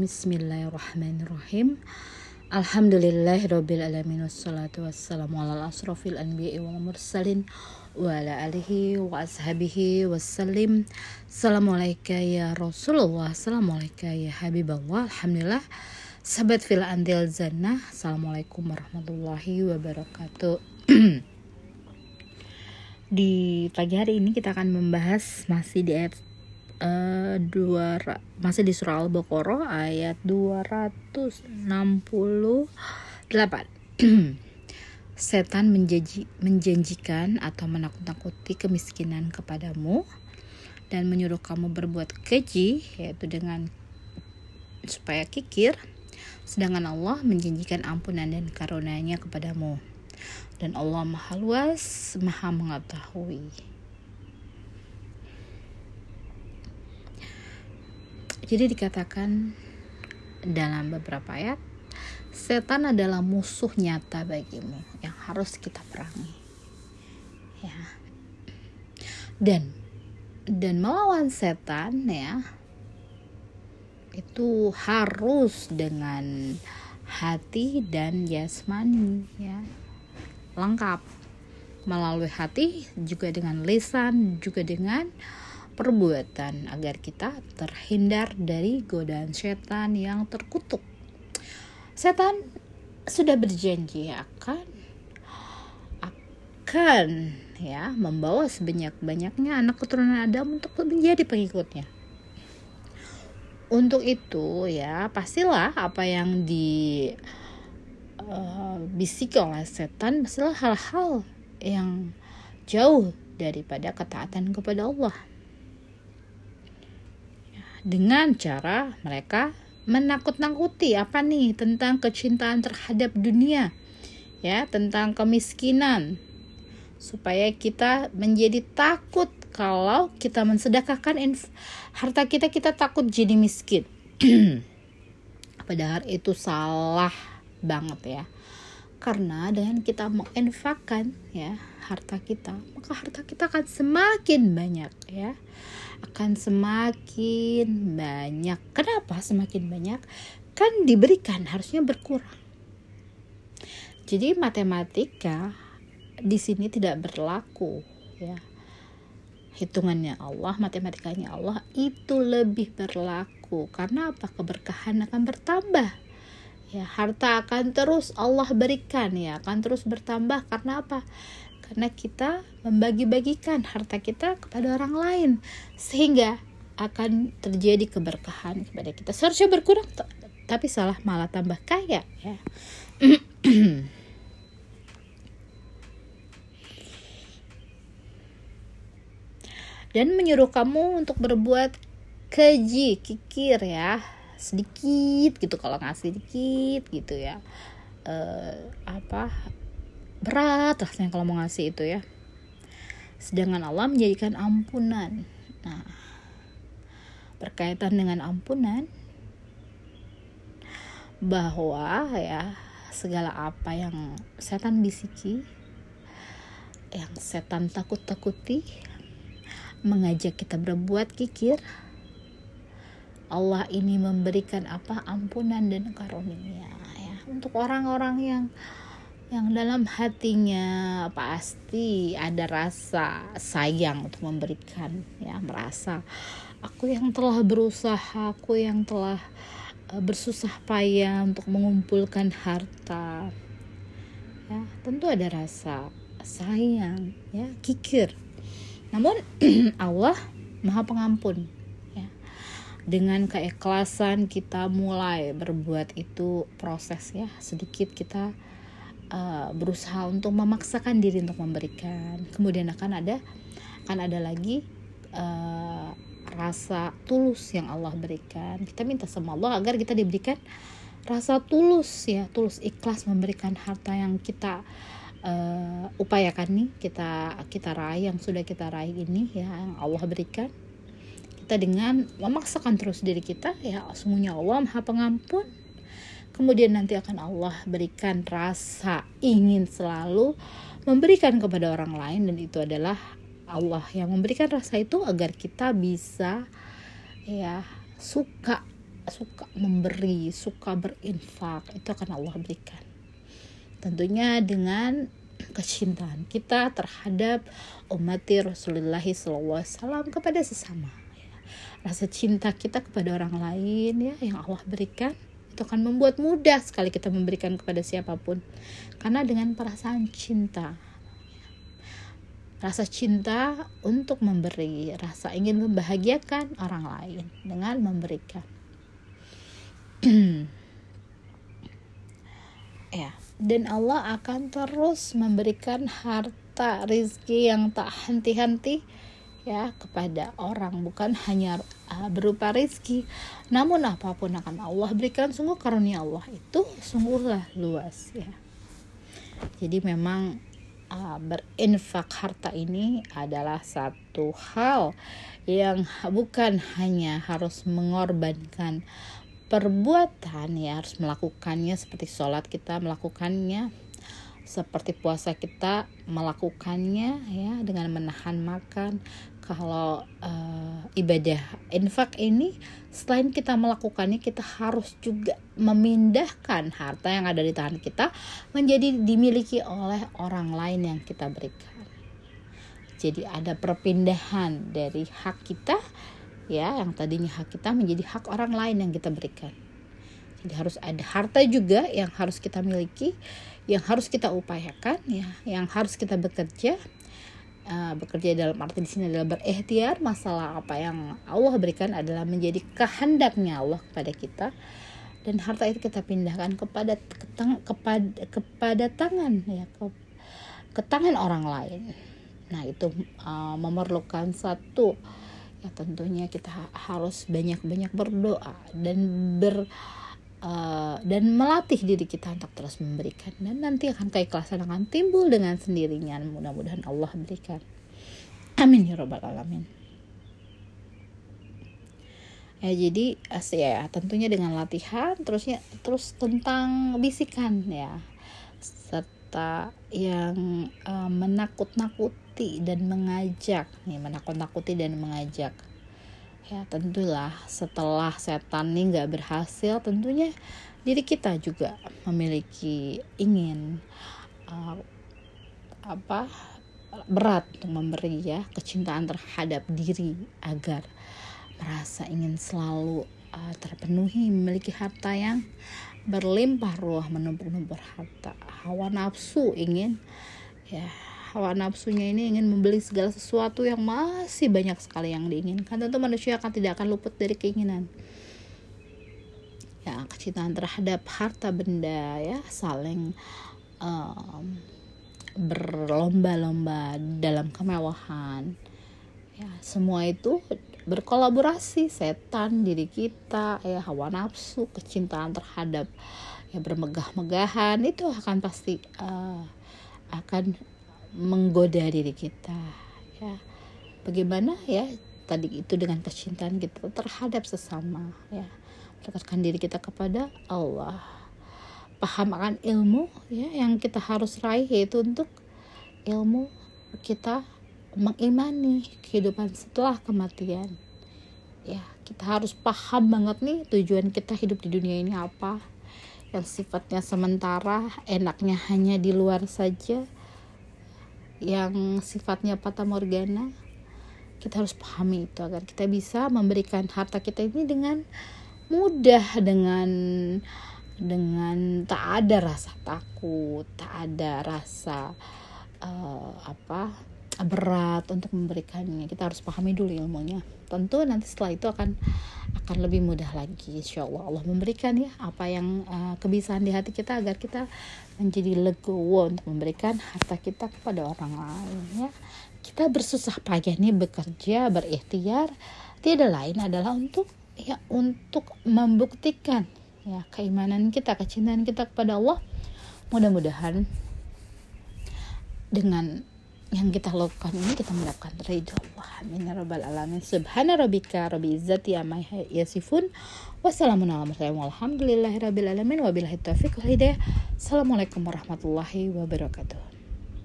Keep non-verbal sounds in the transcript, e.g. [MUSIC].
Bismillahirrahmanirrahim. Alhamdulillahirrabbilalamin Wassalatu wassalamu ala asrafil anbiya'i wal mursalin Wa ala alihi wa ashabihi wassalim. Assalamualaikum ya Rasulullah. Assalamualaikum ya Alhamdulillah. Warahmatullahi wabarakatuh. [CLEARS THROAT] Di pagi hari ini kita akan membahas masih di uh, dua masih di surah Al-Baqarah ayat 268. [CLEARS THROAT] Setan menjanji, menjanjikan atau menakut-nakuti kemiskinan kepadamu dan menyuruh kamu berbuat keji yaitu dengan supaya kikir sedangkan Allah menjanjikan ampunan dan karunia-Nya kepadamu dan Allah Maha luas, Maha mengetahui. Jadi dikatakan dalam beberapa ayat, setan adalah musuh nyata bagimu yang harus kita perangi. Ya. Dan dan melawan setan ya itu harus dengan hati dan jasmani ya lengkap melalui hati juga dengan lisan juga dengan perbuatan agar kita terhindar dari godaan setan yang terkutuk. Setan sudah berjanji akan akan ya membawa sebanyak-banyaknya anak keturunan Adam untuk menjadi pengikutnya. Untuk itu ya pastilah apa yang di uh, oleh setan pastilah hal-hal yang jauh daripada ketaatan kepada Allah dengan cara mereka menakut-nakuti apa nih tentang kecintaan terhadap dunia ya tentang kemiskinan supaya kita menjadi takut kalau kita mensedekahkan harta kita kita takut jadi miskin. [CLEARS THROAT] Padahal itu salah banget ya karena dengan kita menginfakkan ya harta kita maka harta kita akan semakin banyak ya akan semakin banyak. Kenapa semakin banyak? Kan diberikan harusnya berkurang. Jadi matematika di sini tidak berlaku ya. Hitungannya Allah, matematikanya Allah itu lebih berlaku. Karena apa? Keberkahan akan bertambah. Ya, harta akan terus Allah berikan ya, akan terus bertambah. Karena apa? karena kita membagi-bagikan harta kita kepada orang lain. Sehingga akan terjadi keberkahan kepada kita. Seharusnya berkurang tapi salah malah tambah kaya ya. [CLEARS THROAT] Dan menyuruh kamu untuk berbuat keji kikir ya sedikit gitu kalau ngasih sedikit gitu ya. Uh, apa? Berat rasanya kalau mau ngasih itu ya. Sedangkan Allah menjadikan ampunan. Nah berkaitan dengan ampunan bahwa ya segala apa yang setan bisiki yang setan takut-takuti mengajak kita berbuat kikir Allah ini memberikan apa? Ampunan dan karunia ya. Untuk orang-orang yang yang dalam hatinya pasti ada rasa sayang untuk memberikan ya. Merasa aku yang telah berusaha aku yang telah uh, bersusah payah untuk mengumpulkan harta. Ya tentu ada rasa sayang ya kikir. Namun [CLEARS THROAT] Allah maha pengampun dengan keikhlasan kita mulai berbuat itu proses ya. Sedikit kita uh, berusaha untuk memaksakan diri untuk memberikan. Kemudian akan ada akan ada lagi uh, rasa tulus yang Allah berikan. Kita minta sama Allah agar kita diberikan rasa tulus ya tulus ikhlas memberikan harta yang kita uh, upayakan nih kita kita raih yang sudah kita raih ini ya yang Allah berikan kita dengan memaksakan terus diri kita ya sungguhnya Allah maha pengampun. Kemudian nanti akan Allah berikan rasa ingin selalu memberikan kepada orang lain dan itu adalah Allah yang memberikan rasa itu agar kita bisa ya suka suka memberi suka berinfak. Itu akan Allah berikan. Tentunya dengan kecintaan kita terhadap umat Rasulullah SAW kepada sesama rasa cinta kita kepada orang lain ya yang Allah berikan itu akan membuat mudah sekali kita memberikan kepada siapa pun. Karena dengan perasaan cinta rasa cinta untuk memberi rasa ingin membahagiakan orang lain dengan memberikan. [CLEARS THROAT] Ya dan Allah akan terus memberikan harta rizki yang tak henti-henti ya kepada orang bukan hanya uh, berupa rizki namun apa pun akan Allah berikan sungguh karunia Allah itu sungguhlah luas ya. Jadi memang uh, berinfak harta ini adalah satu hal yang bukan hanya harus mengorbankan perbuatan ya harus melakukannya seperti sholat kita melakukannya seperti puasa kita melakukannya ya dengan menahan makan. Kalau uh, ibadah infak ini selain kita melakukannya kita harus juga memindahkan harta yang ada di tangan kita menjadi dimiliki oleh orang lain yang kita berikan. Jadi ada perpindahan dari hak kita ya yang tadinya hak kita menjadi hak orang lain yang kita berikan jadi harus ada harta juga yang harus kita miliki yang harus kita upayakan ya yang harus kita bekerja. Uh, bekerja dalam arti di sini adalah berikhtiar. Masalah apa yang Allah berikan adalah menjadi kehendaknya Allah kepada kita. Dan harta itu kita pindahkan kepada ketang, kepada kepada tangan ya ke, ke tangan orang lain. Nah itu uh, memerlukan satu ya tentunya kita harus banyak-banyak berdoa dan ber uh, dan melatih diri kita untuk terus memberikan. Dan nanti akan keikhlasan akan timbul dengan sendirinya. Mudah-mudahan Allah berikan. Amin ya robbal alamin. Ya jadi ya tentunya dengan latihan terusnya terus tentang bisikan ya. Serta yang uh, menakut-nakuti dan mengajak. Nih menakut-nakuti dan mengajak ya tentulah setelah setan ini nggak berhasil tentunya diri kita juga memiliki ingin uh, apa berat untuk memberi ya kecintaan terhadap diri agar merasa ingin selalu uh, terpenuhi memiliki harta yang berlimpah ruah menumpuk-numpuk harta hawa nafsu ingin ya hawa nafsunya ini ingin membeli segala sesuatu yang masih banyak sekali yang diinginkan. Tentu manusia akan tidak akan luput dari keinginan. Ya kecintaan terhadap harta benda ya saling um, berlomba-lomba dalam kemewahan. Ya semua itu berkolaborasi setan diri kita ya hawa nafsu kecintaan terhadap ya bermegah-megahan. Itu akan pasti uh, akan menggoda diri kita ya. Bagaimana ya tadi itu dengan kecintaan kita terhadap sesama ya. Mendekatkan diri kita kepada Allah. Paham akan ilmu ya yang kita harus raih yaitu untuk ilmu kita mengimani kehidupan setelah kematian. Ya kita harus paham banget nih tujuan kita hidup di dunia ini apa. Yang sifatnya sementara enaknya hanya di luar saja yang sifatnya patah morgana kita harus pahami itu agar kita bisa memberikan harta kita ini dengan mudah dengan dengan tak ada rasa takut tak ada rasa uh, apa berat untuk memberikannya. Kita harus pahami dulu ilmunya tentu nanti setelah itu akan akan lebih mudah lagi insya Allah Allah memberikan ya apa yang uh, kebiasaan di hati kita agar kita menjadi legowo untuk memberikan harta kita kepada orang lain ya. Kita bersusah payah nih bekerja berikhtiar. Tidak lain adalah untuk ya untuk membuktikan ya keimanan kita kecintaan kita kepada Allah. Mudah-mudahan dengan yang kita lakukan ini kita mendapatkan ridho Allah. Amin ya rabbal alamin. Subhana rabbika rabbi izzati amma yasifun. Wassalamun ala warahmatullahi wabarakatuh